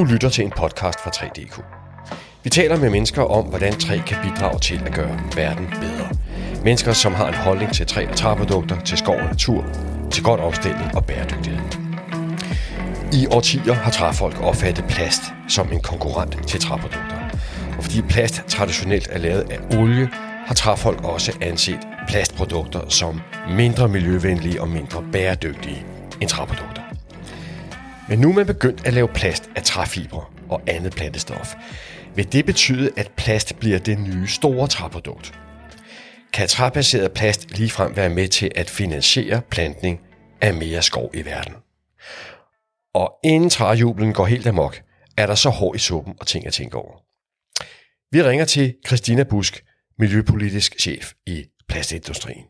Du lytter til en podcast fra 3DK. Vi taler med mennesker om, hvordan træ kan bidrage til at gøre verden bedre. Mennesker, som har en holdning til træ og træprodukter, til skov og natur, til godt opstilling og bæredygtighed. I årtier har træfolk opfattet plast som en konkurrent til træprodukter. Og fordi plast traditionelt er lavet af olie, har træfolk også anset plastprodukter som mindre miljøvenlige og mindre bæredygtige end træprodukter. Men nu er man begyndt at lave plast af træfibre og andet plantestof. Vil det betyde, at plast bliver det nye store træprodukt? Kan træbaseret plast ligefrem være med til at finansiere plantning af mere skov i verden? Og inden træjublen går helt amok, er der så hård i suppen og ting at tænke over. Vi ringer til Christina Busk, miljøpolitisk chef i plastindustrien.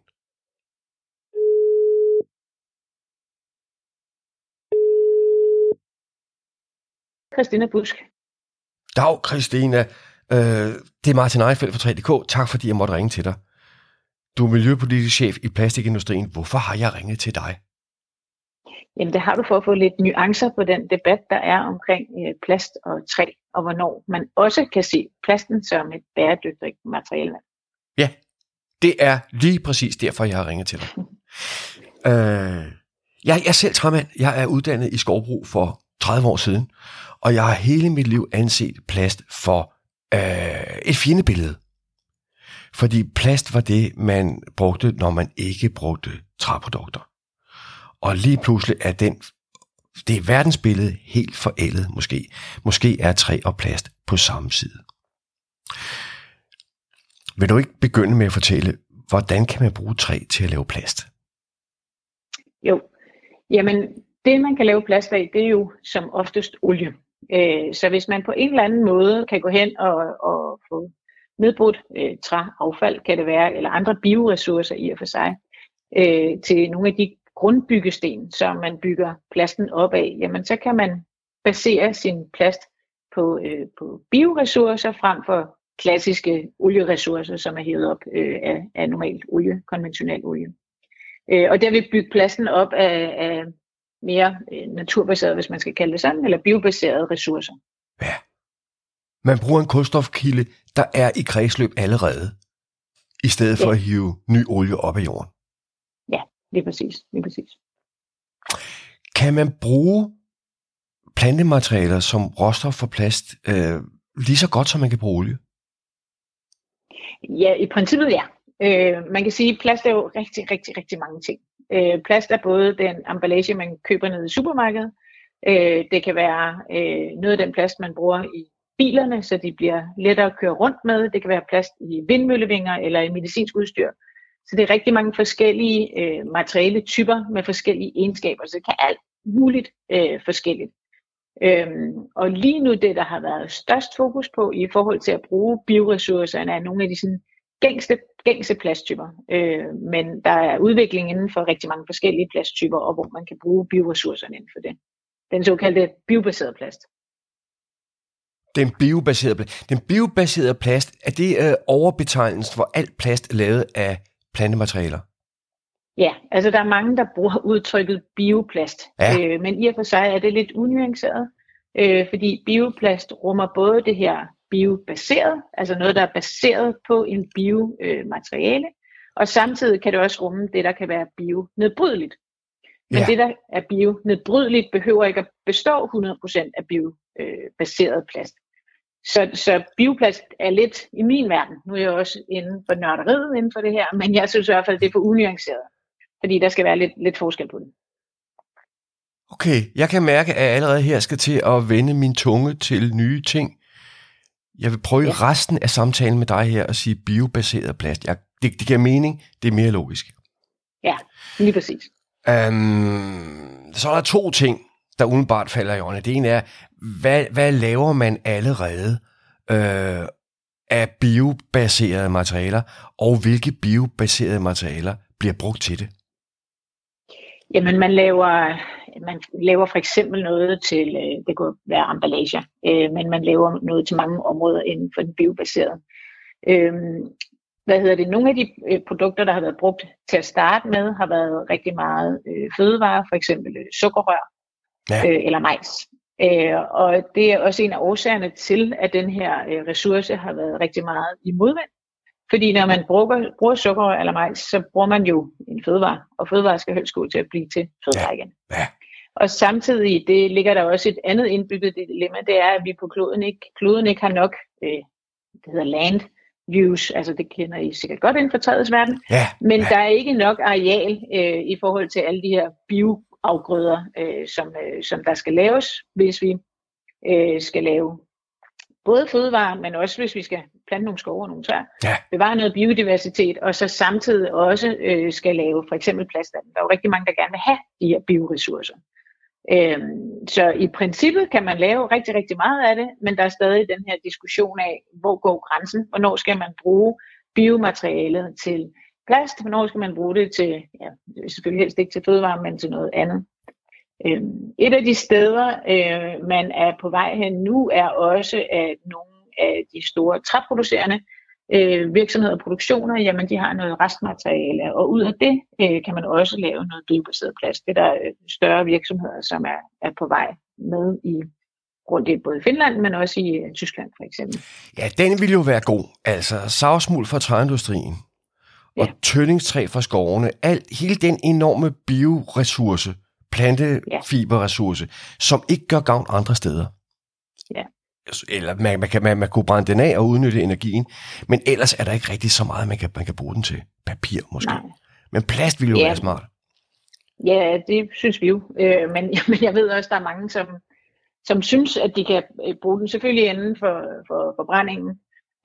Christina Busk. Dag, Christina. Øh, det er Martin Eifeldt fra 3DK. Tak fordi jeg måtte ringe til dig. Du er miljøpolitisk chef i plastikindustrien. Hvorfor har jeg ringet til dig? Jamen det har du for at få lidt nuancer på den debat, der er omkring øh, plast og træ, og hvornår man også kan se plasten som et bæredygtigt materiale. Ja, det er lige præcis derfor, jeg har ringet til dig. øh, jeg, jeg er selv træmand. Jeg er uddannet i skovbrug for 30 år siden, og jeg har hele mit liv anset plast for øh, et fjendebillede. Fordi plast var det, man brugte, når man ikke brugte træprodukter. Og lige pludselig er den, det er verdensbillede helt forældet måske. Måske er træ og plast på samme side. Vil du ikke begynde med at fortælle, hvordan kan man bruge træ til at lave plast? Jo, jamen det man kan lave plast af, det er jo som oftest olie. Øh, så hvis man på en eller anden måde kan gå hen og, og få nedbrudt øh, træaffald, kan det være, eller andre bioressourcer i og for sig, øh, til nogle af de grundbyggesten, som man bygger plasten op af, jamen så kan man basere sin plast på, øh, på bioressourcer frem for klassiske olieressourcer, som er hævet op øh, af, af normalt olie, konventionel olie. Øh, og der vil bygge plasten op af, af mere øh, naturbaseret, hvis man skal kalde det sådan, eller biobaserede ressourcer. Ja. Man bruger en kulstofkilde, der er i kredsløb allerede, i stedet for ja. at hive ny olie op af jorden. Ja, lige præcis. Lige præcis. Kan man bruge plantematerialer som råstof for plast øh, lige så godt, som man kan bruge olie? Ja, i princippet ja. Øh, man kan sige, at plast er jo rigtig, rigtig, rigtig mange ting. Øh, plast er både den emballage, man køber ned i supermarkedet. Øh, det kan være øh, noget af den plast, man bruger i bilerne, så de bliver lettere at køre rundt med. Det kan være plast i vindmøllevinger eller i medicinsk udstyr. Så det er rigtig mange forskellige øh, materiale typer med forskellige egenskaber, så det kan alt muligt øh, forskelligt. Øhm, og lige nu det, der har været størst fokus på i forhold til at bruge bioressourcerne, er nogle af de sådan, gængste gængse plasttyper. Øh, men der er udvikling inden for rigtig mange forskellige plasttyper, og hvor man kan bruge bioressourcerne inden for det. Den såkaldte biobaserede plast. Den biobaserede plast. Den biobaserede plast, er det øh, overbetegnelsen for alt plast lavet af plantematerialer? Ja, altså der er mange, der bruger udtrykket bioplast, ja. øh, men i og for sig er det lidt unuanceret, øh, fordi bioplast rummer både det her biobaseret, altså noget, der er baseret på en biomateriale, og samtidig kan det også rumme det, der kan være bionedbrydeligt. Men ja. det, der er bionedbrydeligt, behøver ikke at bestå 100% af biobaseret plast. Så, så bioplast er lidt i min verden. Nu er jeg også inden for nørderiet inden for det her, men jeg synes i hvert fald, det er for unuanceret. Fordi der skal være lidt, lidt forskel på det. Okay, jeg kan mærke, at jeg allerede her skal til at vende min tunge til nye ting. Jeg vil prøve ja. resten af samtalen med dig her at sige biobaseret plast. Jeg, det, det giver mening, det er mere logisk. Ja, lige præcis. Um, så er der to ting, der umiddelbart falder i øjnene. Det ene er, hvad, hvad laver man allerede øh, af biobaserede materialer, og hvilke biobaserede materialer bliver brugt til det? Jamen, man laver, man laver for eksempel noget til, øh, det kunne være emballage, øh, men man laver noget til mange områder inden for den biobaserede. Øh, hvad hedder det? Nogle af de øh, produkter, der har været brugt til at starte med, har været rigtig meget øh, fødevare, for eksempel øh, sukkerrør ja. øh, eller majs. Øh, og det er også en af årsagerne til, at den her øh, ressource har været rigtig meget i modvind. Fordi når man bruger, bruger sukker eller majs, så bruger man jo en fødevare, og fødevare skal helst gå til at blive til fødevare igen. Ja. Og samtidig det ligger der også et andet indbygget dilemma, det er, at vi på kloden ikke, kloden ikke har nok, øh, det hedder land use, altså det kender I sikkert godt inden for træets verden, ja. men ja. der er ikke nok areal øh, i forhold til alle de her bioafgrøder, øh, som, øh, som der skal laves, hvis vi øh, skal lave både fødevarer, men også hvis vi skal plante nogle skove og nogle træer, ja. bevare noget biodiversitet, og så samtidig også øh, skal lave for eksempel plastvand. Der er jo rigtig mange, der gerne vil have de her bioressourcer. Øhm, så i princippet kan man lave rigtig, rigtig meget af det, men der er stadig den her diskussion af, hvor går grænsen? Hvornår skal man bruge biomaterialet til plast? Hvornår skal man bruge det til, ja, selvfølgelig helst ikke til fødevare, men til noget andet? Øhm, et af de steder, øh, man er på vej hen nu, er også, at nogle af de store træproducerende øh, virksomheder og produktioner, jamen de har noget restmateriale, og ud af det øh, kan man også lave noget biobaseret plast. Det er der øh, større virksomheder, som er, er på vej med i rundt i både Finland, men også i uh, Tyskland for eksempel. Ja, den vil jo være god. Altså savsmuld fra træindustrien og ja. tøndingstræ fra skovene, alt, hele den enorme bioressource, plantefiberressource, ja. som ikke gør gavn andre steder. Ja. Eller man, man, kan, man, man kunne brænde den af og udnytte energien, men ellers er der ikke rigtig så meget, man kan, man kan bruge den til. Papir måske. Nej. Men plast ville jo ja. være smart. Ja, det synes vi jo. Øh, men, men jeg ved også, at der er mange, som, som synes, at de kan øh, bruge den selvfølgelig inden for, for forbrændingen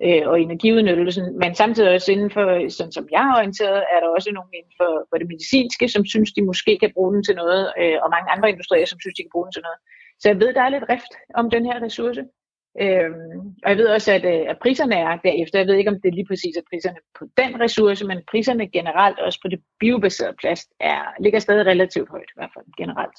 øh, og energiudnyttelsen, men samtidig også inden for, sådan som jeg har orienteret, er der også nogen inden for, for det medicinske, som synes, de måske kan bruge den til noget, øh, og mange andre industrier, som synes, de kan bruge den til noget. Så jeg ved, der er lidt rift om den her ressource. Øhm, og jeg ved også, at, øh, at priserne er derefter. Jeg ved ikke, om det er lige præcis er priserne på den ressource, men priserne generelt, også på det biobaserede plast, er, ligger stadig relativt højt, i hvert fald generelt.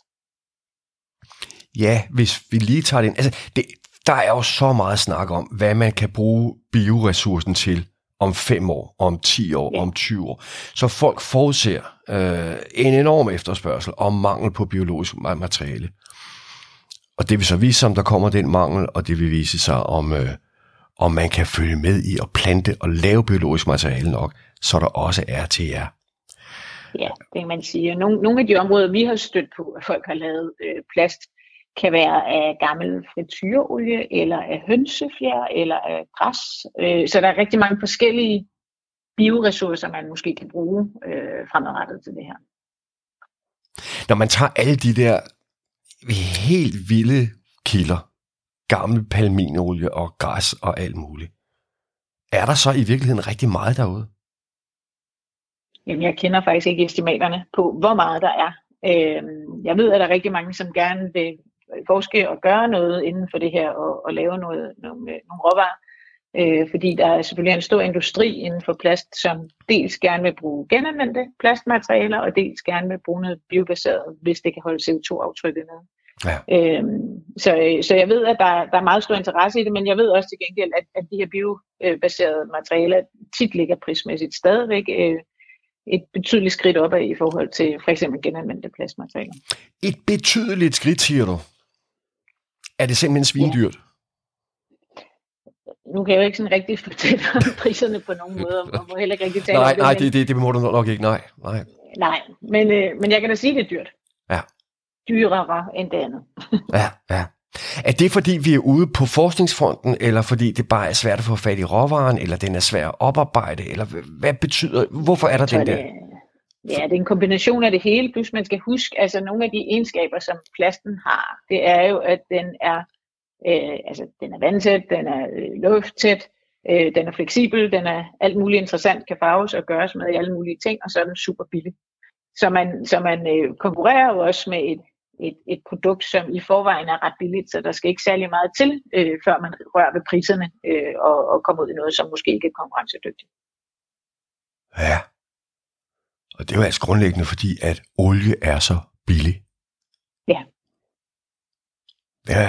Ja, hvis vi lige tager det ind. Altså, det, der er jo så meget snak om, hvad man kan bruge bioressourcen til om 5 år, om 10 år, ja. om 20 år. Så folk forudser øh, en enorm efterspørgsel og mangel på biologisk materiale. Og det vil så vise sig, om der kommer den mangel, og det vil vise sig, om, øh, om man kan følge med i at plante og lave biologisk materiale nok, så der også er til jer. Ja, det kan man sige. Nogle, nogle af de områder, vi har stødt på, at folk har lavet øh, plast, kan være af gammel frityreolie, eller af hønsefjer, eller af græs. Øh, så der er rigtig mange forskellige bioressourcer, man måske kan bruge øh, fremadrettet til det her. Når man tager alle de der helt vilde kilder, gammel palminolie og græs og alt muligt, er der så i virkeligheden rigtig meget derude? Jamen, jeg kender faktisk ikke estimaterne på, hvor meget der er. Øhm, jeg ved, at der er rigtig mange, som gerne vil forske og gøre noget inden for det her og, og lave noget, nogle, øh, nogle råvarer. Øh, fordi der er selvfølgelig en stor industri inden for plast, som dels gerne vil bruge genanvendte plastmaterialer, og dels gerne vil bruge noget biobaseret, hvis det kan holde CO2-aftrykket ned. Ja. Øhm, så, så jeg ved, at der, der er meget stor interesse i det, men jeg ved også til gengæld, at, at de her biobaserede materialer tit ligger prismæssigt stadigvæk øh, et betydeligt skridt opad i forhold til for eksempel genanvendte plastmaterialer. Et betydeligt skridt, siger du? Er det simpelthen svindyrt? Ja. Nu kan jeg jo ikke sådan rigtig fortælle om priserne på nogen måde, og må heller ikke rigtig tale nej, om det. Nej, det, det, det må du nok ikke, nej. Nej, nej men, øh, men jeg kan da sige, det er dyrt. Ja. Dyrere end det andet. ja, ja. Er det fordi, vi er ude på forskningsfronten, eller fordi det bare er svært at få fat i råvaren, eller den er svær at oparbejde, eller hvad betyder, hvorfor er der den der? Ja, det er en kombination af det hele, plus man skal huske, altså nogle af de egenskaber, som plasten har, det er jo, at den er, øh, altså, den er vandtæt, den er øh, lufttæt, øh, den er fleksibel, den er alt muligt interessant, kan farves og gøres med i alle mulige ting, og så er den super billig. Så man, så man øh, konkurrerer jo også med et, et, et produkt, som i forvejen er ret billigt, så der skal ikke særlig meget til, øh, før man rører ved priserne øh, og, og kommer ud i noget, som måske ikke er konkurrencedygtigt. Ja, og det er jo altså grundlæggende, fordi at olie er så billig. Ja. Ja,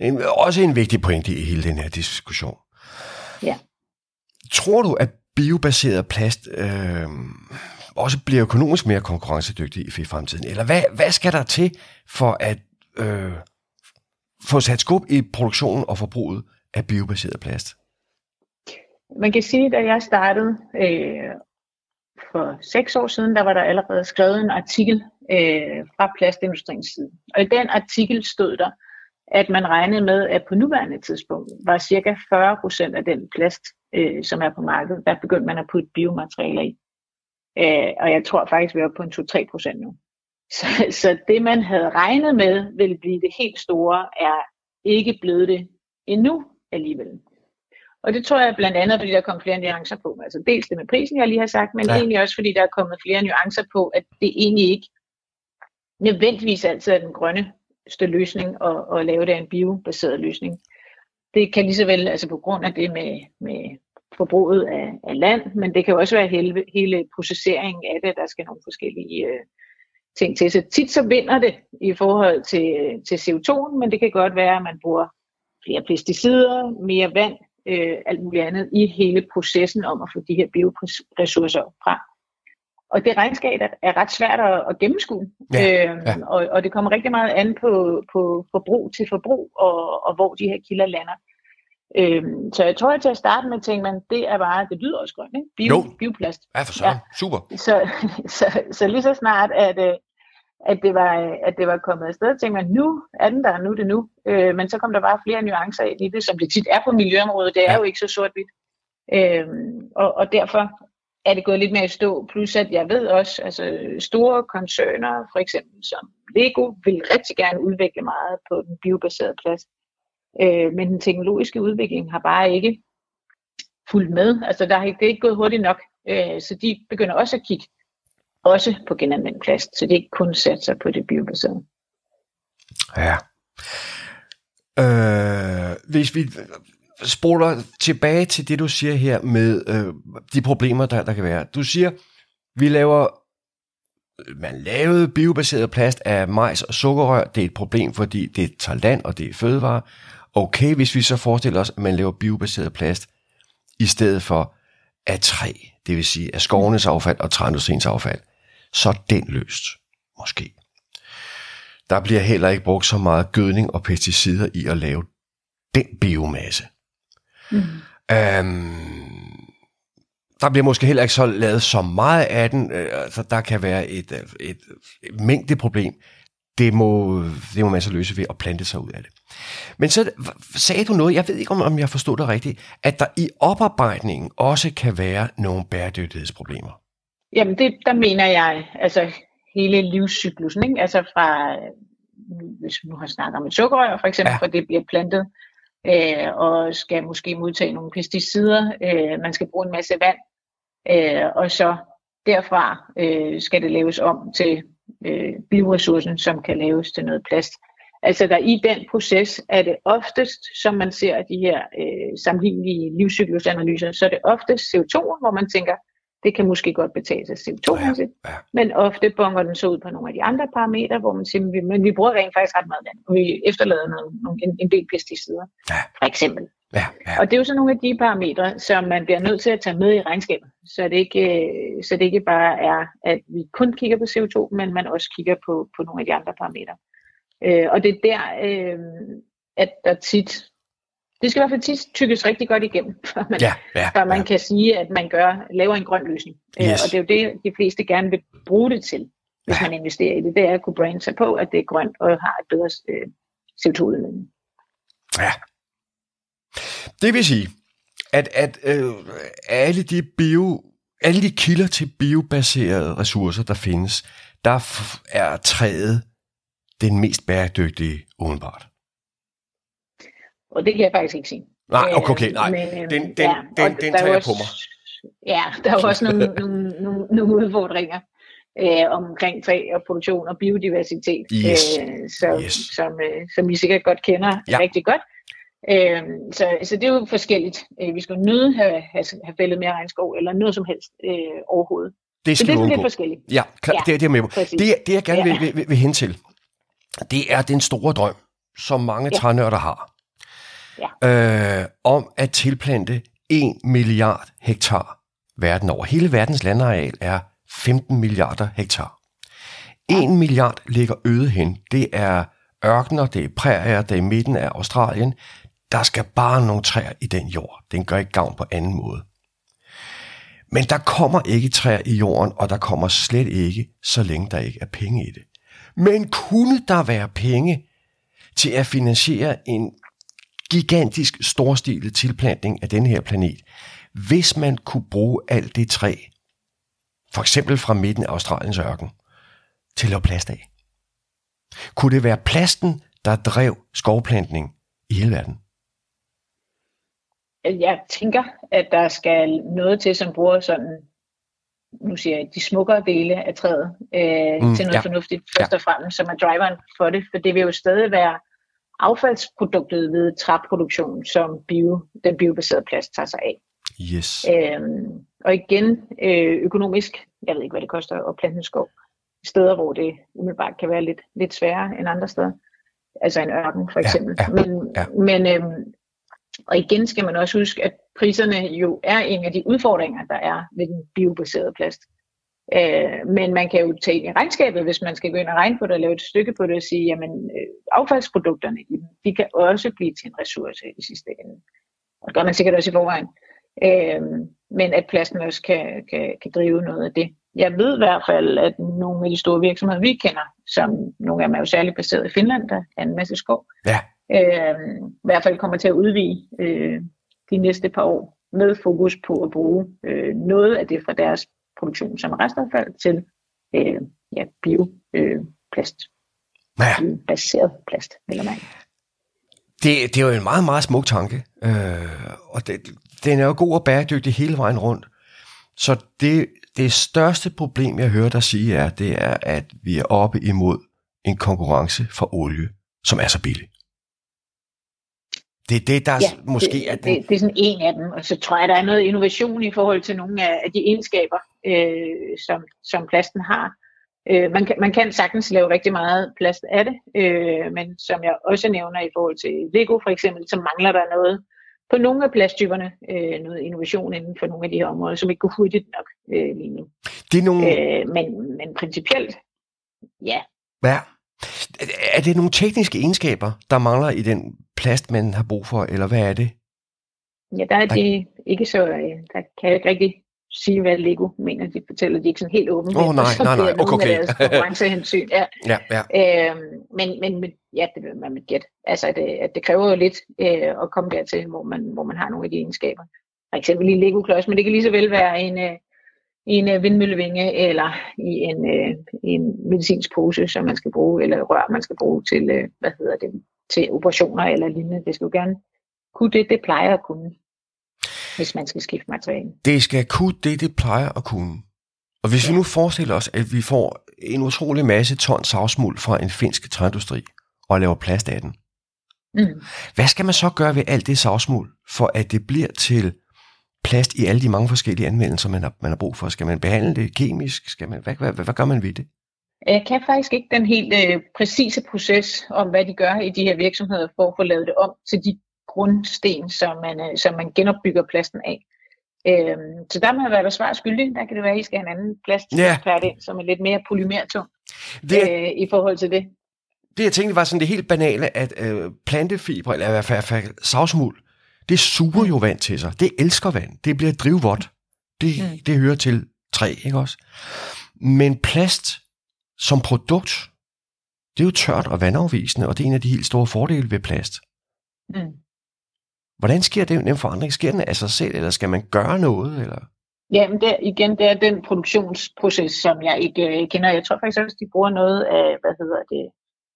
en, også en vigtig pointe i hele den her diskussion. Ja. Tror du, at biobaseret plast øh, også bliver økonomisk mere konkurrencedygtig i fremtiden? Eller hvad, hvad skal der til for at, øh, få sat skub i produktionen og forbruget af biobaseret plast? Man kan sige, at da jeg startede øh, for seks år siden, der var der allerede skrevet en artikel øh, fra plastindustriens side. Og i den artikel stod der, at man regnede med, at på nuværende tidspunkt var cirka 40 procent af den plast, øh, som er på markedet, der begyndte man at putte biomaterialer i. Øh, og jeg tror faktisk, vi er på en 2-3 procent nu. Så, så det, man havde regnet med, ville blive det helt store, er ikke blevet det endnu alligevel. Og det tror jeg blandt andet, fordi der kom flere nuancer på. Altså dels det med prisen, jeg lige har sagt, men ja. egentlig også, fordi der er kommet flere nuancer på, at det egentlig ikke nødvendigvis altid er den grønneste løsning at, at lave det af en biobaseret løsning. Det kan lige så vel, altså på grund af det med, med forbruget af, af land, men det kan også være hele, hele processeringen af det, der skal nogle forskellige øh, ting til. Så tit så vinder det i forhold til, øh, til CO2, men det kan godt være, at man bruger flere pesticider, mere vand, øh, alt muligt andet i hele processen om at få de her bioressourcer frem. Og det regnskab er, ret svært at, at gennemskue, ja, øhm, ja. Og, og det kommer rigtig meget an på, på forbrug til forbrug, og, og hvor de her kilder lander. Øhm, så jeg tror, at til at starte med tænker man, det er bare, det lyder også grønt, ikke? Bio, jo. bioplast. Ja, for så. Ja. Super. Så, så, så lige så snart, at, øh, at det var, at det var kommet afsted, tænkte man, nu er den der, nu er det nu. Øh, men så kom der bare flere nuancer ind i det, som det tit er på miljøområdet. Det er ja. jo ikke så sort-hvidt. Øh, og, og derfor er det gået lidt mere i stå. Plus at jeg ved også, altså store koncerner, for eksempel som Lego, vil rigtig gerne udvikle meget på den biobaserede plads. Øh, men den teknologiske udvikling har bare ikke fulgt med. Altså der er, det er ikke gået hurtigt nok. Øh, så de begynder også at kigge også på genanvendt plast, så det ikke kun satser på det biobaserede. Ja. Øh, hvis vi spoler tilbage til det, du siger her med øh, de problemer, der, der kan være. Du siger, vi laver man lavede biobaseret plast af majs og sukkerrør. Det er et problem, fordi det tager land, og det er fødevare. Okay, hvis vi så forestiller os, at man laver biobaseret plast i stedet for af træ, det vil sige af skovenes affald og træindustriens affald, så er den løst. Måske. Der bliver heller ikke brugt så meget gødning og pesticider i at lave den biomasse. Mm. Øhm, der bliver måske heller ikke så lavet så meget af den, øh, altså der kan være et, et, et, et mængdeproblem. Det må, det må man så løse ved at plante sig ud af det. Men så sagde du noget, jeg ved ikke om, om jeg forstod det rigtigt, at der i oparbejdningen også kan være nogle bæredygtighedsproblemer. Jamen, det, der mener jeg, altså hele livscyklusen, ikke? altså fra, hvis vi nu har snakket om et sukkerrør for eksempel, ja. for det bliver plantet, øh, og skal måske modtage nogle pesticider, øh, man skal bruge en masse vand, øh, og så derfra øh, skal det laves om til øh, bioressourcen, som kan laves til noget plast. Altså der i den proces er det oftest, som man ser de her øh, sammenlignelige livscyklusanalyser, så er det oftest CO2, hvor man tænker, det kan måske godt betale sig CO2-mæssigt, ja, ja. men ofte bonger den så ud på nogle af de andre parametre, hvor man siger, men vi bruger rent faktisk ret meget vand, og vi efterlader nogle, en, en del pesticider, ja. for eksempel. Ja, ja. Og det er jo så nogle af de parametre, som man bliver nødt til at tage med i regnskabet, så det ikke, så det ikke bare er, at vi kun kigger på CO2, men man også kigger på, på nogle af de andre parametre. Øh, og det er der, øh, at der tit det skal i hvert fald tit tykkes rigtig godt igennem, før man, ja, ja, før man ja. kan sige, at man gør, laver en grøn løsning. Øh, yes. og det er jo det, de fleste gerne vil bruge det til, hvis ja. man investerer i det. Det er at kunne brande sig på, at det er grønt og har et bedre øh, CO2-udledning. Ja. Det vil sige, at, at øh, alle de bio alle de kilder til biobaserede ressourcer, der findes, der er træet den mest bæredygtige udenbart. Og det kan jeg faktisk ikke sige. Nej, okay, okay nej. Men, den, den, ja, den, den tager jeg på mig. Ja, der er også nogle, nogle, nogle, nogle udfordringer øh, omkring træ og produktion og biodiversitet, yes. øh, som, yes. som, øh, som I sikkert godt kender ja. rigtig godt. Øh, så, så det er jo forskelligt. Øh, vi skal nødt have, have, have fældet mere regnskov, eller noget som helst øh, overhovedet. Det skal så det er lidt forskelligt. Ja, klar, ja, det, er det med Det, det jeg gerne ja. vil, vil, vil hen til, det er den store drøm, som mange ja. trænørder har ja. øh, om at tilplante 1 milliard hektar verden over. Hele verdens landareal er 15 milliarder hektar. 1 milliard ligger øde hen. Det er ørkener, det er prærier, det er midten af Australien. Der skal bare nogle træer i den jord. Den gør ikke gavn på anden måde. Men der kommer ikke træer i jorden, og der kommer slet ikke, så længe der ikke er penge i det. Men kunne der være penge til at finansiere en gigantisk storstilet tilplantning af den her planet, hvis man kunne bruge alt det træ, for eksempel fra midten af Australiens ørken, til at lave plast af? Kunne det være plasten, der drev skovplantning i hele verden? Jeg tænker, at der skal noget til, som bruger sådan, nu siger jeg, de smukkere dele af træet øh, mm, til noget ja. fornuftigt, først ja. og fremmest, som er driveren for det, for det vil jo stadig være affaldsproduktet ved træproduktion, som bio, den biobaserede plast tager sig af. Yes. Øhm, og igen, øh, økonomisk, jeg ved ikke, hvad det koster at plante en skov, steder, hvor det umiddelbart kan være lidt, lidt sværere end andre steder. Altså en ørken for eksempel. Ja, ja, men, ja. men øhm, og igen skal man også huske, at priserne jo er en af de udfordringer, der er ved den biobaserede plast. Øh, men man kan jo tage i regnskabet, hvis man skal gå ind og regne på det og lave et stykke på det og sige, jamen øh, affaldsprodukterne, de kan også blive til en ressource i sidste ende. Og det gør man sikkert også i forvejen. Øh, men at plasten også kan, kan, kan drive noget af det. Jeg ved i hvert fald, at nogle af de store virksomheder, vi kender, som nogle af dem er jo særligt baseret i Finland, der er en masse skov, ja. øh, i hvert fald kommer til at udvide øh, de næste par år med fokus på at bruge øh, noget af det fra deres produktion som restaffald til øh, ja, bioplast. Øh, ja. Baseret plast, eller man. Det, det er jo en meget, meget smuk tanke, øh, og det, den er jo god og bæredygtig hele vejen rundt. Så det, det største problem, jeg hører dig sige, er, det er, at vi er oppe imod en konkurrence for olie, som er så billig. Det er det, der ja, måske det, er den... det, det er sådan en af dem, og så tror jeg, der er noget innovation i forhold til nogle af, af de egenskaber, øh, som, som plasten har. Øh, man, kan, man kan sagtens lave rigtig meget plast af det, øh, men som jeg også nævner i forhold til Lego for eksempel, så mangler der noget på nogle af plasttyperne, øh, noget innovation inden for nogle af de her områder, som ikke går hurtigt nok øh, lige nu. Det er nogle... øh, men, men principielt, ja. Ja. Er det nogle tekniske egenskaber, der mangler i den plast, man har brug for, eller hvad er det? Ja, der er de ikke så, øh, der kan jeg ikke rigtig sige, hvad Lego mener. De fortæller, de ikke sådan helt åbent. Åh oh, nej, nej, nej, okay. okay. konkurrencehensyn. Ja. ja, ja. Øhm, men, men ja, det vil man med gæt. Altså, det, at det kræver jo lidt øh, at komme dertil, hvor man, hvor man har nogle af de egenskaber. For eksempel i Lego-klods, men det kan lige så vel være en, øh, i en øh, vindmøllevinge eller i en, øh, en medicinsk pose, som man skal bruge, eller rør, man skal bruge til, øh, hvad hedder det, til operationer eller lignende. Det skal jo gerne kunne det, det plejer at kunne hvis man skal skifte materiale. Det skal kunne det, det plejer at kunne. Og hvis ja. vi nu forestiller os, at vi får en utrolig masse ton savsmuld fra en finsk træindustri og laver plast af den. Mm. Hvad skal man så gøre ved alt det savsmuld, for at det bliver til plast i alle de mange forskellige anvendelser, man har, man har brug for? Skal man behandle det kemisk? Skal man, hvad, hvad, hvad, hvad gør man ved det? Jeg kan faktisk ikke den helt øh, præcise proces om, hvad de gør i de her virksomheder for at få lavet det om til de grundsten, som man, øh, som man genopbygger plasten af. Øhm, så der må jeg være der svar skyldig. Der kan det være, at I skal have en anden plastekspert ja. ind, som er lidt mere polymertung det, øh, i forhold til det. Det jeg tænkte var sådan det helt banale, at øh, plantefibre, eller i hvert fald, fald savsmuld, det suger jo vand til sig. Det elsker vand. Det bliver drivvådt. Det, det hører til træ, ikke også? Men plast som produkt, det er jo tørt og vandafvisende, og det er en af de helt store fordele ved plast. Mm. Hvordan sker det, den forandring? Sker den af sig selv, eller skal man gøre noget? Eller? Jamen det, igen, det er den produktionsproces, som jeg ikke øh, kender. Jeg tror faktisk også, de bruger noget af, hvad hedder det,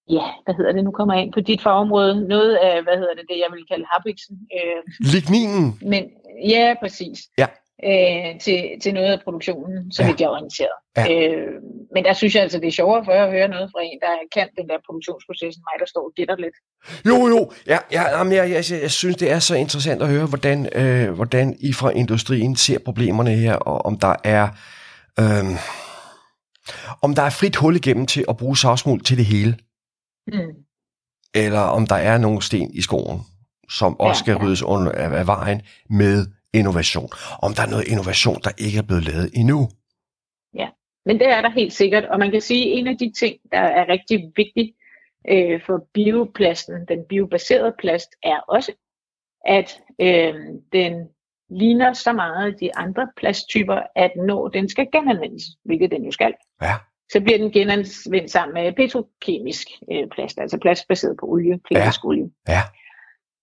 ja, hvad hedder det, nu kommer jeg ind på dit fagområde, noget af, hvad hedder det, det jeg vil kalde Habiksen. Øh, Ligninen? Men, ja, præcis. Ja øh, til, til noget af produktionen, så ja. vidt jeg er orienteret. Ja. Øh, men der synes jeg altså, det er sjovere for at høre noget fra en, der kan den der produktionsproces, end mig, der står og gætter lidt. Jo, jo. Ja, ja, jamen, jeg, jeg, jeg synes, det er så interessant at høre, hvordan, øh, hvordan I fra industrien ser problemerne her, og om der er... Øh, om der er frit hul igennem til at bruge savsmuld til det hele. Mm. Eller om der er nogle sten i skoen, som også ja, skal ja. ryddes under af vejen med innovation. Om der er noget innovation, der ikke er blevet lavet endnu. Ja, men det er der helt sikkert. Og man kan sige, at en af de ting, der er rigtig vigtigt øh, for bioplasten, den biobaserede plast, er også, at øh, den ligner så meget de andre plasttyper, at når den skal genanvendes, hvilket den jo skal, Ja. Så bliver den genanvendt sammen med petrokemisk øh, plast, altså plast baseret på olie, plastisk ja. olie. Ja.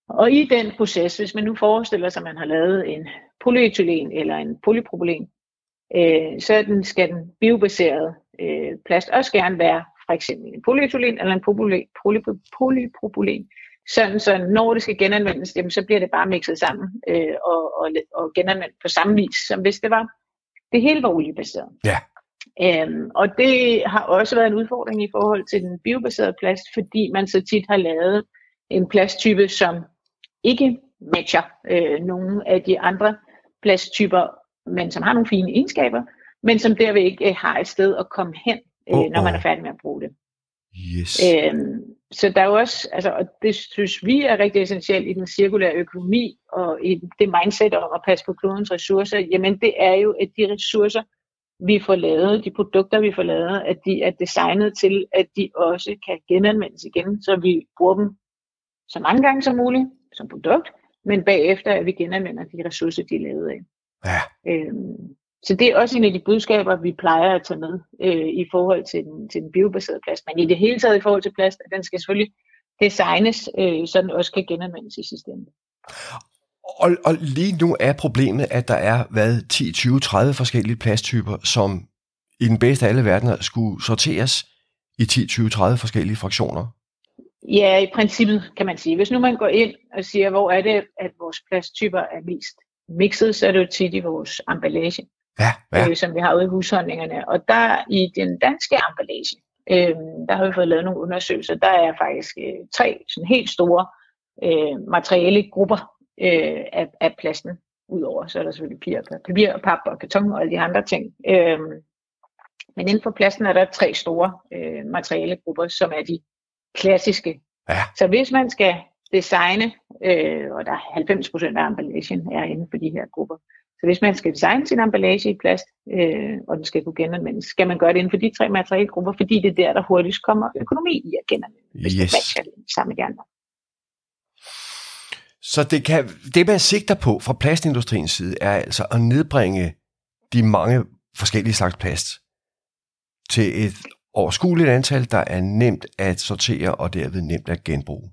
Og i den proces, hvis man nu forestiller sig, at man har lavet en polyethylen eller en polypropylen, øh, så den, skal den biobaserede øh, plast også gerne være for eksempel en polyethylen eller en poly, poly, polypropylen. Sådan så når det skal genanvendes, jamen, så bliver det bare mixet sammen øh, og, og, og genanvendt på samme vis, som hvis det var det hele var oliebaseret. Ja. Øhm, og det har også været en udfordring i forhold til den biobaserede plast, fordi man så tit har lavet en plasttype, som ikke matcher øh, nogle af de andre plasttyper, men som har nogle fine egenskaber, men som derved ikke øh, har et sted at komme hen, øh, Oh, når man er færdig med at bruge det. Yes. Øhm, så der er jo også, altså, og det synes vi er rigtig essentielt i den cirkulære økonomi, og i det mindset om at passe på klodens ressourcer, jamen det er jo, at de ressourcer, vi får lavet, de produkter, vi får lavet, at de er designet til, at de også kan genanvendes igen, så vi bruger dem så mange gange som muligt som produkt, men bagefter, at vi genanvender de ressourcer, de er lavet af. Ja. Øhm, så det er også en af de budskaber, vi plejer at tage med øh, i forhold til den, til den biobaserede plast. Men i det hele taget i forhold til plast, at den skal selvfølgelig designes, øh, så den også kan genanvendes i ende. Og, og lige nu er problemet, at der er, hvad, 10, 20, 30 forskellige plasttyper, som i den bedste af alle verdener skulle sorteres i 10, 20, 30 forskellige fraktioner. Ja, i princippet kan man sige. Hvis nu man går ind og siger, hvor er det, at vores plasttyper er mest mixet, så er det jo tit i vores emballage, Ja, ja. øh, som vi har ude i husholdningerne. Og der i den danske emballage, øh, der har vi fået lavet nogle undersøgelser, der er faktisk øh, tre sådan helt store øh, materielle grupper øh, af, af plasten udover. Så er der selvfølgelig papir, papir og pap og karton og alle de andre ting. Øh, men inden for plasten er der tre store øh, materielle grupper, som er de klassiske. Ja. Så hvis man skal designe, øh, og der er 90% af emballagen er inden for de her grupper, så hvis man skal designe sin emballage i plast, øh, og den skal kunne genanvendes, skal man gøre det inden for de tre materialgrupper, fordi det er der, der hurtigst kommer økonomi i at genanvende, hvis Yes. man matcher det sammen med de andre. Så det, kan, det, man sigter på fra plastindustriens side, er altså at nedbringe de mange forskellige slags plast til et overskueligt antal, der er nemt at sortere og derved nemt at genbruge.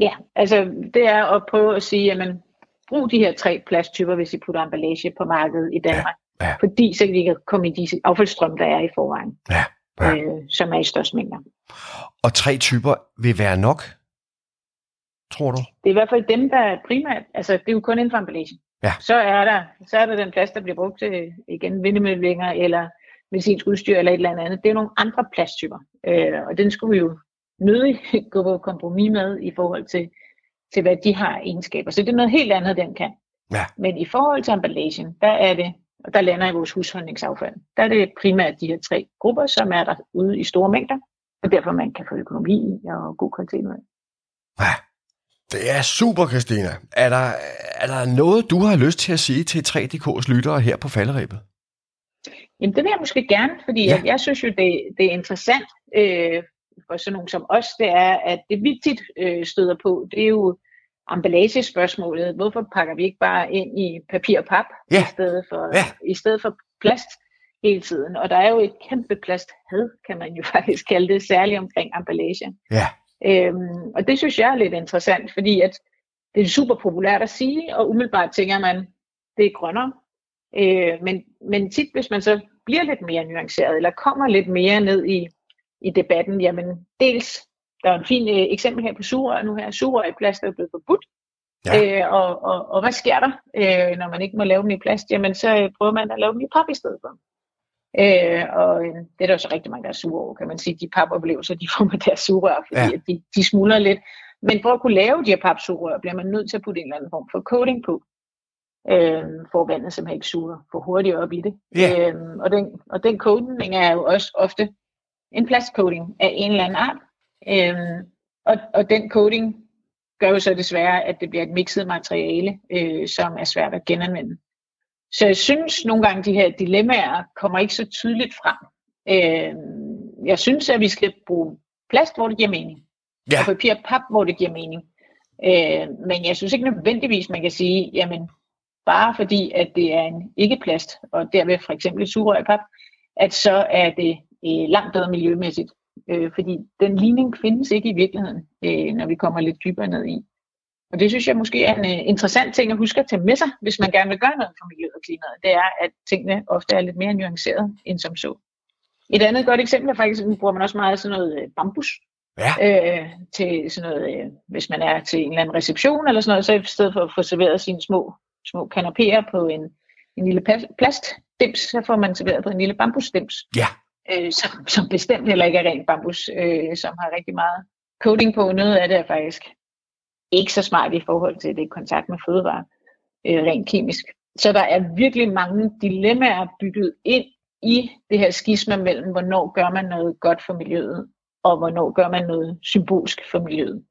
Ja, altså det er at prøve at sige, jamen brug de her tre plasttyper, hvis I putter emballage på markedet i Danmark. Ja, ja. Fordi så kan de ikke komme i de affaldsstrøm, der er i forvejen, Ja, ja. øh, som er i størst mængder. Og tre typer vil være nok, tror du? Det er i hvert fald dem, der er primært, altså det er jo kun inden for emballage. Ja. Så er der, så er der den plast, der bliver brugt til igen vindmøllevinger eller medicinsk udstyr eller et eller andet. Det er nogle andre plasttyper, øh, og den skulle vi jo nødig gå på kompromis med i forhold til, til hvad de har egenskaber. Så det er noget helt andet, den kan. Ja. Men i forhold til emballagen, der er det, og der lander i vores husholdningsaffald, der er det primært de her tre grupper, som er der ude i store mængder, og derfor man kan få økonomi og god kvalitet med. Ja. Det er super, Christina. Er der, er der noget, du har lyst til at sige til 3DK's lyttere her på falderæbet? Jamen det vil jeg måske gerne, fordi Ja. ja. jeg synes jo, det, det er interessant øh, for sådan nogen som os, det er, at det vi tit øh, støder på, det er jo emballagespørgsmålet. Hvorfor pakker vi ikke bare ind i papir og pap, Ja. i, stedet for, Ja. i stedet for plast hele tiden? Og der er jo et kæmpe plasthad, kan man jo faktisk kalde det, særligt omkring emballage. Ja. Øhm, og det synes jeg er lidt interessant, fordi at det er super populært at sige, og umiddelbart tænker man, det er grønnere. Øh, men, men tit, hvis man så bliver lidt mere nuanceret, eller kommer lidt mere ned i, i debatten, jamen dels, der er en fin øh, eksempel her på sugerør nu her, sugerør i plast er blevet forbudt. Ja. Øh, og, og, og hvad sker der, øh, når man ikke må lave dem i plast? Jamen så øh, prøver man at lave dem i pap i stedet for. Øh, og øh, det er der jo så rigtig mange, der er sure over, kan man sige. De papoplevelser, de får med deres sugerør, fordi Ja. de, de smuldrer lidt. Men for at kunne lave de her papsugerør, bliver man nødt til at putte en eller anden form for coating på. Øh, for vandet simpelthen ikke suger for hurtigt op i det. Ja. Øh, og, den, og den coating er jo også ofte en plastcoating af en eller anden art. Øh, og, og den coating gør jo så desværre, at det bliver et mixet materiale, øh, som er svært at genanvende. Så jeg synes nogle gange, de her dilemmaer kommer ikke så tydeligt frem. Øh, jeg synes, at vi skal bruge plast, hvor det giver mening. Ja. Og papir og pap, hvor det giver mening. Øh, men jeg synes ikke nødvendigvis, man kan sige, jamen bare fordi, at det er en ikke-plast, og derved for eksempel et sugerør i pap, at så er det øh, langt bedre miljømæssigt. Øh, fordi den ligning findes ikke i virkeligheden, øh, når vi kommer lidt dybere ned i. Og det synes jeg måske er en uh, interessant ting at huske at tage med sig, hvis man gerne vil gøre noget for miljøet og klimaet. Det er, at tingene ofte er lidt mere nuanceret end som så. Et andet godt eksempel er faktisk, at bruger man også meget sådan noget øh, bambus. Ja. Øh, til sådan noget, øh, hvis man er til en eller anden reception eller sådan noget, så i stedet for at få serveret sine små, små kanapéer på en, en lille plastdims, så får man serveret på en lille bambusdims. Ja. Øh, som, som bestemt heller ikke er rent bambus, øh, som har rigtig meget coating på. Noget af det er faktisk ikke så smart i forhold til det kontakt med fødevare, øh, rent kemisk. Så der er virkelig mange dilemmaer bygget ind i det her skisma mellem, hvornår gør man noget godt for miljøet, og hvornår gør man noget symbolsk for miljøet.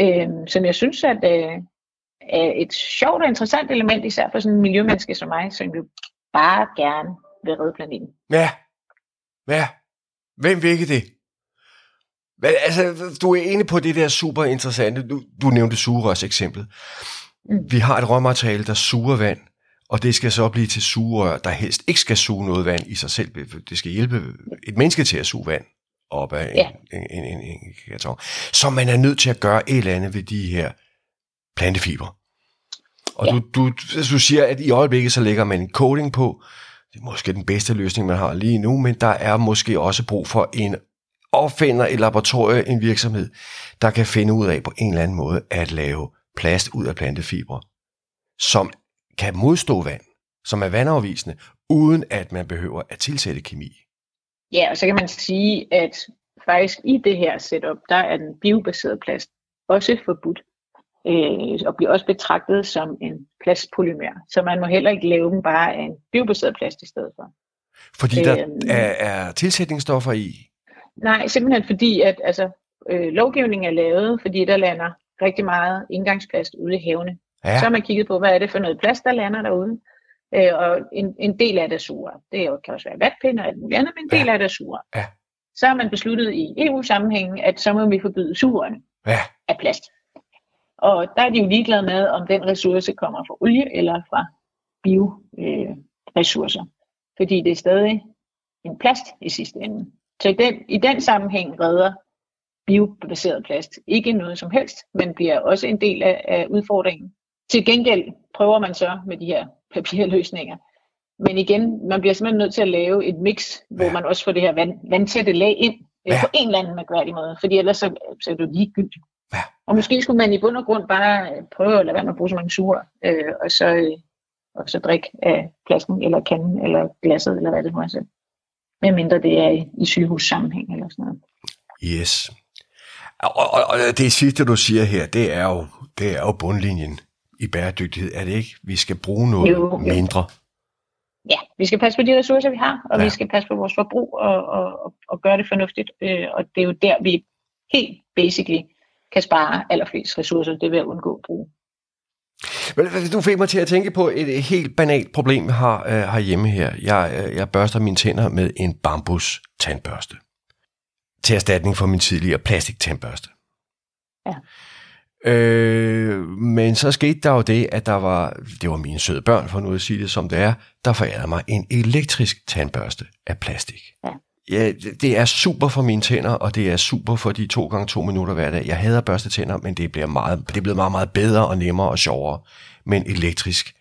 Øh, som jeg synes, at øh, er et sjovt og interessant element, især for sådan en miljømenneske som mig, som jo bare gerne vil redde planeten. Ja. Ja. Hvem vil ikke det? Men, altså, du er inde på det der super interessante. Du, du nævnte sugerørs eksempel. Mm. Vi har et råmateriale, der suger vand, og det skal så blive til sugerør, der helst ikke skal suge noget vand i sig selv. Det skal hjælpe et menneske til at suge vand op af ja. en, en, en, en karton. Så man er nødt til at gøre et eller andet ved de her plantefiber. Og ja. du, du, du siger, at i øjeblikket så lægger man en coating på. Det er måske den bedste løsning, man har lige nu, men der er måske også brug for en opfinder et laboratorie, en virksomhed, der kan finde ud af på en eller anden måde at lave plast ud af plantefibre, som kan modstå vand, som er vandafvisende, uden at man behøver at tilsætte kemi. Ja, og så kan man sige, at faktisk i det her setup, der er den biobaserede plast også forbudt, øh, og bliver også betragtet som en plastpolymer. Så man må heller ikke lave dem bare af en biobaseret plast i stedet for. Fordi der øh, er, er tilsætningsstoffer i? Nej, simpelthen fordi, at altså, øh, lovgivningen er lavet, fordi der lander rigtig meget indgangsplast ude i havene. Ja. Så har man kigget på, hvad er det for noget plast, der lander derude. Øh, og en, en del af det er sure. Det kan også være vatpinde og alt muligt andet, men en del ja. af det er sure. Ja. Så har man besluttet i EU-sammenhæng, at så må vi forbyde surerne ja. af plast. Og der er de jo ligeglade med, om den ressource kommer fra olie eller fra bioressourcer. Øh, fordi det er stadig en plast i sidste ende. Så i den, i den sammenhæng redder biobaseret plast ikke noget som helst, men bliver også en del af, af udfordringen. Til gengæld prøver man så med de her papirløsninger. Men igen, man bliver simpelthen nødt til at lave et mix, hvor man også får det her vand, vandtætte lag ind øh, ja. på en eller anden mærkværdig måde, fordi ellers så, så er det jo ligegyldigt. Ja. Og måske skulle man i bund og grund bare prøve at lade være med at bruge så mange sure, øh, og, så, øh, og så drikke af plasken, eller kanden, eller glasset, eller hvad det nu er selv medmindre det er i, i sygehussammenhæng eller sådan noget. Yes. Og, og, og det sidste, du siger her, det er jo, det er jo bundlinjen i bæredygtighed, er det ikke? Vi skal bruge noget jo, jo. mindre. Ja, vi skal passe på de ressourcer, vi har, og ja. vi skal passe på vores forbrug og, og, og, og gøre det fornuftigt. Øh, og det er jo der, vi helt basically kan spare allerflest ressourcer, det vil at undgå at bruge. Du fik mig til at tænke på et helt banalt problem, jeg har øh, herhjemme her. Jeg, øh, jeg børster mine tænder med en bambus tandbørste. Til erstatning for min tidligere plastik tandbørste. Ja. Øh, men så skete der jo det, at der var, det var mine søde børn, for nu at sige det som det er, der forærede mig en elektrisk tandbørste af plastik. Ja ja, det er super for mine tænder, og det er super for de to gange to minutter hver dag. Jeg hader børste tænder, men det bliver meget, det er blevet meget, meget bedre og nemmere og sjovere med en elektrisk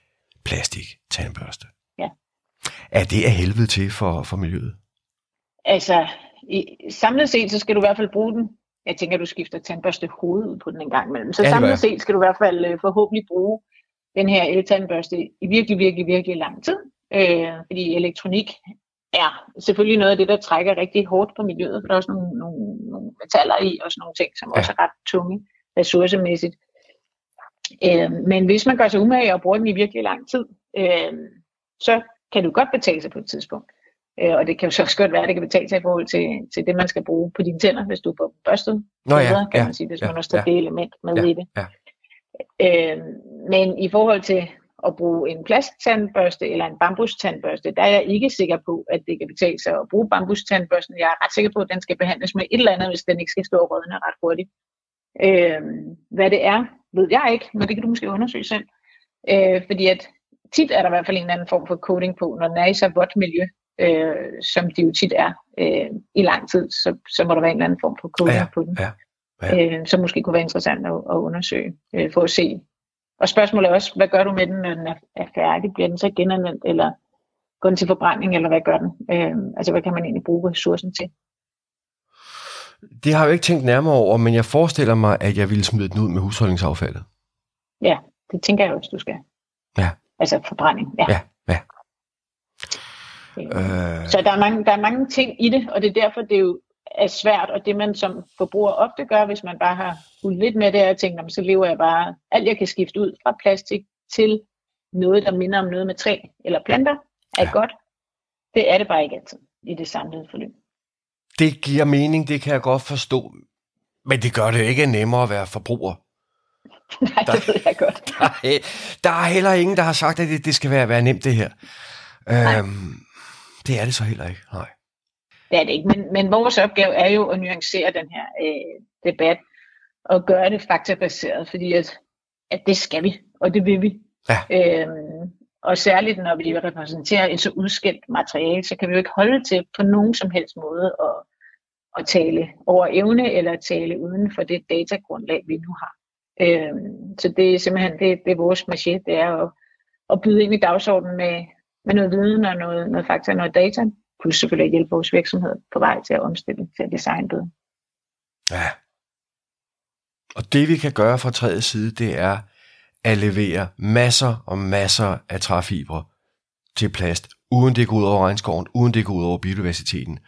plastik tandbørste. Ja. Er det af helvede til for, for miljøet? Altså, i, samlet set, så skal du i hvert fald bruge den. Jeg tænker, du skifter tandbørste hoved ud på den en gang imellem. Så ja, samlet set skal du i hvert fald øh, forhåbentlig bruge den her el-tandbørste i virkelig, virkelig, virkelig lang tid. Øh, fordi elektronik er selvfølgelig noget af det, der trækker rigtig hårdt på miljøet, for der er også nogle, nogle, nogle metaller i, og sådan nogle ting, som ja. også er ret tunge ressourcemæssigt. Øh, men hvis man gør sig umage og bruger den i virkelig lang tid, øh, så kan du godt betale sig på et tidspunkt. Øh, og det kan jo så også godt være, at det kan betale sig i forhold til, til det, man skal bruge på dine tænder, hvis du er på børstet. Nå ja, bedre, kan ja, man sige, hvis ja, man også tager ja, det element med ja, i det. Ja. Øh, men i forhold til at bruge en plasttandbørste eller en bambustandbørste, der er jeg ikke sikker på, at det kan betale sig at bruge bambustandbørsten. Jeg er ret sikker på, at den skal behandles med et eller andet, hvis den ikke skal stå og rådne ret hurtigt. Øh, hvad det er, ved jeg ikke, men det kan du måske undersøge selv. Øh, fordi at tit er der i hvert fald en eller anden form for coating på, når den er i så vådt miljø, øh, som de jo tit er øh, i lang tid, så, så må der være en eller anden form for coating Ja, på den, ja, ja. øh, som måske kunne være interessant at, at undersøge, øh, for at se. Og spørgsmålet er også, hvad gør du med den, når den er, er færdig? Bliver den så genanvendt, eller går den til forbrænding, eller hvad gør den? Øh, altså, hvad kan man egentlig bruge ressourcen til? Det har jeg jo ikke tænkt nærmere over, men jeg forestiller mig, at jeg ville smide den ud med husholdningsaffaldet. Ja, det tænker jeg også, du skal. Ja. Altså forbrænding, ja. Ja, ja. Øh, Øh, Så der er, mange, der er mange ting i det, og det er derfor, det jo er svært, og det man som forbruger ofte gør, hvis man bare har fulgt lidt med det, er at tænke, "Nå, men så lever jeg bare, alt jeg kan skifte ud fra plastik til noget, der minder om noget med træ eller planter, er Ja. godt. Det er det bare ikke altid i det samlede forløb. det giver mening, det kan jeg godt forstå. Men det gør det ikke nemmere at være forbruger. Nej, det ved jeg godt. Der er, der er heller ingen, der har sagt, at det, det skal være, være nemt, det her. Øhm, det er det så heller ikke. Nej. Det er det ikke, men, men vores opgave er jo at nuancere den her øh, debat og gøre det faktabaseret, fordi at, at det skal vi, og det vil vi. Ja. Øhm, og særligt når vi repræsenterer et så udskilt materiale, så kan vi jo ikke holde til på nogen som helst måde at, at tale over evne eller tale uden for det datagrundlag, vi nu har. Øhm, så det er simpelthen det, det er vores marché, det er at, at byde ind i dagsordenen med, med noget viden og noget, noget fakta og noget data, plus selvfølgelig at hjælpe vores virksomhed på vej til at omstille til at designe bedre. Ja. Og det vi kan gøre fra træets side, det er at levere masser og masser af træfibre til plast, uden det går ud over regnskoven, uden det går ud over biodiversiteten.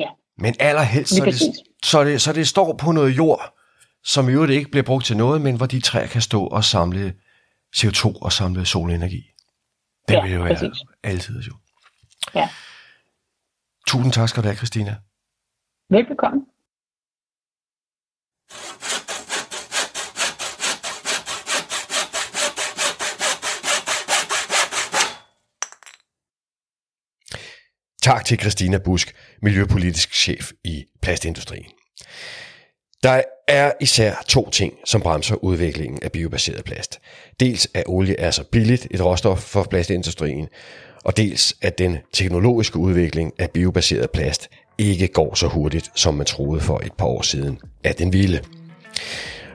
Ja. Men allerhelst, så det, så, det, så det står på noget jord, som i øvrigt ikke bliver brugt til noget, men hvor de træer kan stå og samle CO2 og samle solenergi. Det Ja, vil jo være altid jo. Ja. Tusind tak skal du have, Christina. Velbekomme. Tak til Christina Busk, miljøpolitisk chef i plastindustrien. Der er især to ting, som bremser udviklingen af biobaseret plast. Dels at olie er så billigt et råstof for plastindustrien, og dels at den teknologiske udvikling af biobaseret plast ikke går så hurtigt, som man troede for et par år siden, at den ville.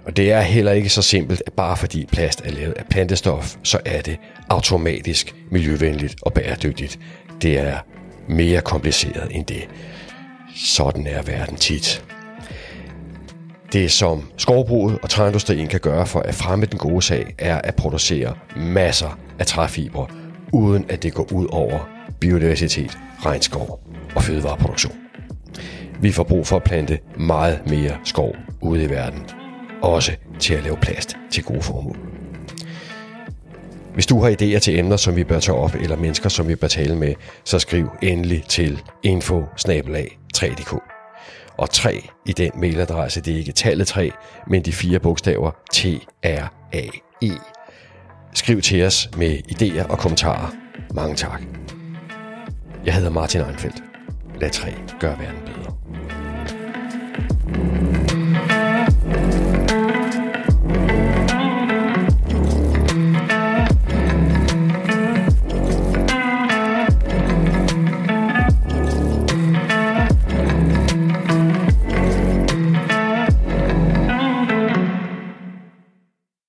Og det er heller ikke så simpelt, at bare fordi plast er lavet af plantestof, så er det automatisk miljøvenligt og bæredygtigt. Det er mere kompliceret end det. Sådan er verden tit. Det som skovbruget og træindustrien kan gøre for at fremme den gode sag, er at producere masser af træfibre, uden at det går ud over biodiversitet, regnskov og fødevareproduktion. Vi får brug for at plante meget mere skov ude i verden, også til at lave plast til gode formål. Hvis du har idéer til emner, som vi bør tage op, eller mennesker, som vi bør tale med, så skriv endelig til info 3dk. Og 3 i den mailadresse, det er ikke tallet 3, men de fire bogstaver T-R-A-E. Skriv til os med idéer og kommentarer. Mange tak. Jeg hedder Martin Einfeldt. Lad 3 gøre verden bedre.